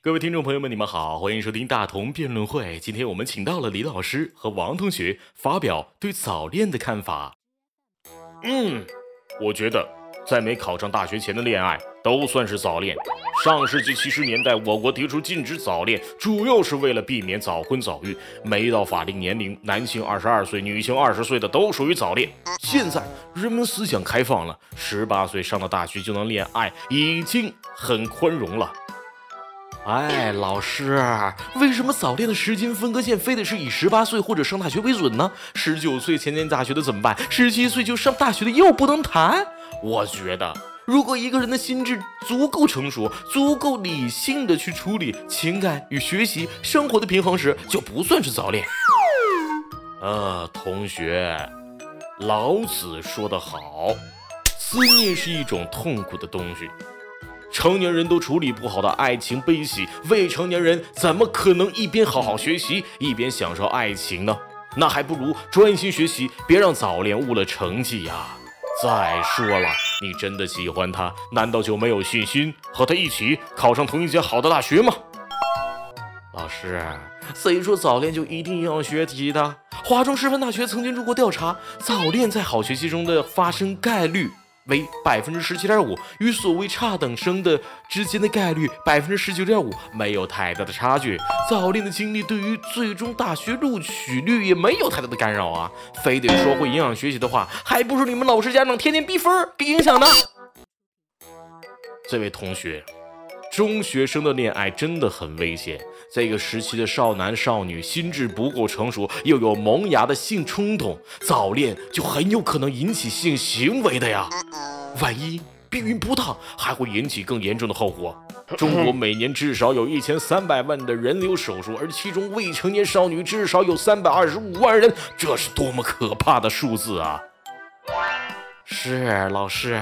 各位听众朋友们，你们好，欢迎收听大同辩论会。今天我们请到了李老师和王同学发表对早恋的看法。嗯，我觉得在没考上大学前的恋爱都算是早恋。上世纪七十年代，我国提出禁止早恋，主要是为了避免早婚早育。没到法定年龄，男性二十二岁、女性二十岁的都属于早恋。现在人们思想开放了，十八岁上了大学就能恋爱，已经很宽容了。哎，老师，为什么早恋的时间分割线非得是以十八岁或者上大学为准呢？十九岁前念大学的怎么办？十七岁就上大学的又不能谈？我觉得。如果一个人的心智足够成熟，足够理性的去处理情感与学习生活的平衡时，就不算是早恋。呃，同学，老子说得好，思念是一种痛苦的东西。成年人都处理不好的爱情悲喜，未成年人怎么可能一边好好学习，一边享受爱情呢？那还不如专心学习，别让早恋误了成绩呀。再说了，你真的喜欢他，难道就没有信心和他一起考上同一间好的大学吗？老师，谁说早恋就一定要学题的？华中师范大学曾经做过调查，早恋在好学习中的发生概率。为百分之十七点五，与所谓差等生的之间的概率百分之十九点五没有太大的差距。早恋的经历对于最终大学录取率也没有太大的干扰啊！非得说会影响学习的话，还不是你们老师家长天天逼分给影响的。这位同学。中学生的恋爱真的很危险。这个时期的少男少女心智不够成熟，又有萌芽的性冲动，早恋就很有可能引起性行为的呀。万一避孕不当，还会引起更严重的后果。中国每年至少有一千三百万的人流手术，而其中未成年少女至少有三百二十五万人，这是多么可怕的数字啊！是老师。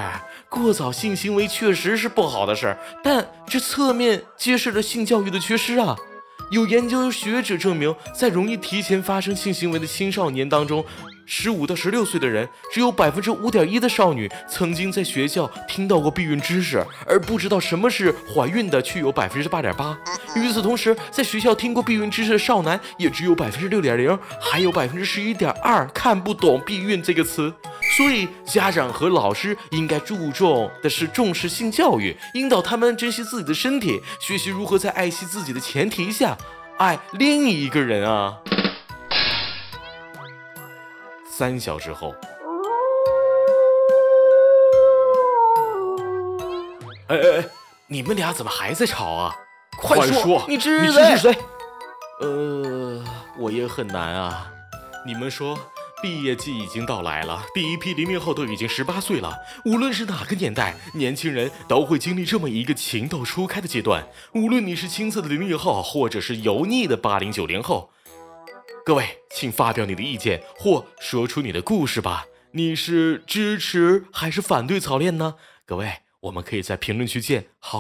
过早性行为确实是不好的事儿，但这侧面揭示了性教育的缺失啊！有研究学者证明，在容易提前发生性行为的青少年当中，十五到十六岁的人，只有百分之五点一的少女曾经在学校听到过避孕知识，而不知道什么是怀孕的却有百分之八点八。与此同时，在学校听过避孕知识的少男也只有百分之六点零，还有百分之十一点二看不懂避孕这个词。所以，家长和老师应该注重的是重视性教育，引导他们珍惜自己的身体，学习如何在爱惜自己的前提下爱另一个人啊。三小时后，哎哎哎，你们俩怎么还在吵啊？快说，你知是谁？呃，我也很难啊。你们说。毕业季已经到来了，第一批零零后都已经十八岁了。无论是哪个年代，年轻人都会经历这么一个情窦初开的阶段。无论你是青涩的零零后，或者是油腻的八零九零后，各位，请发表你的意见或说出你的故事吧。你是支持还是反对早恋呢？各位，我们可以在评论区见。好。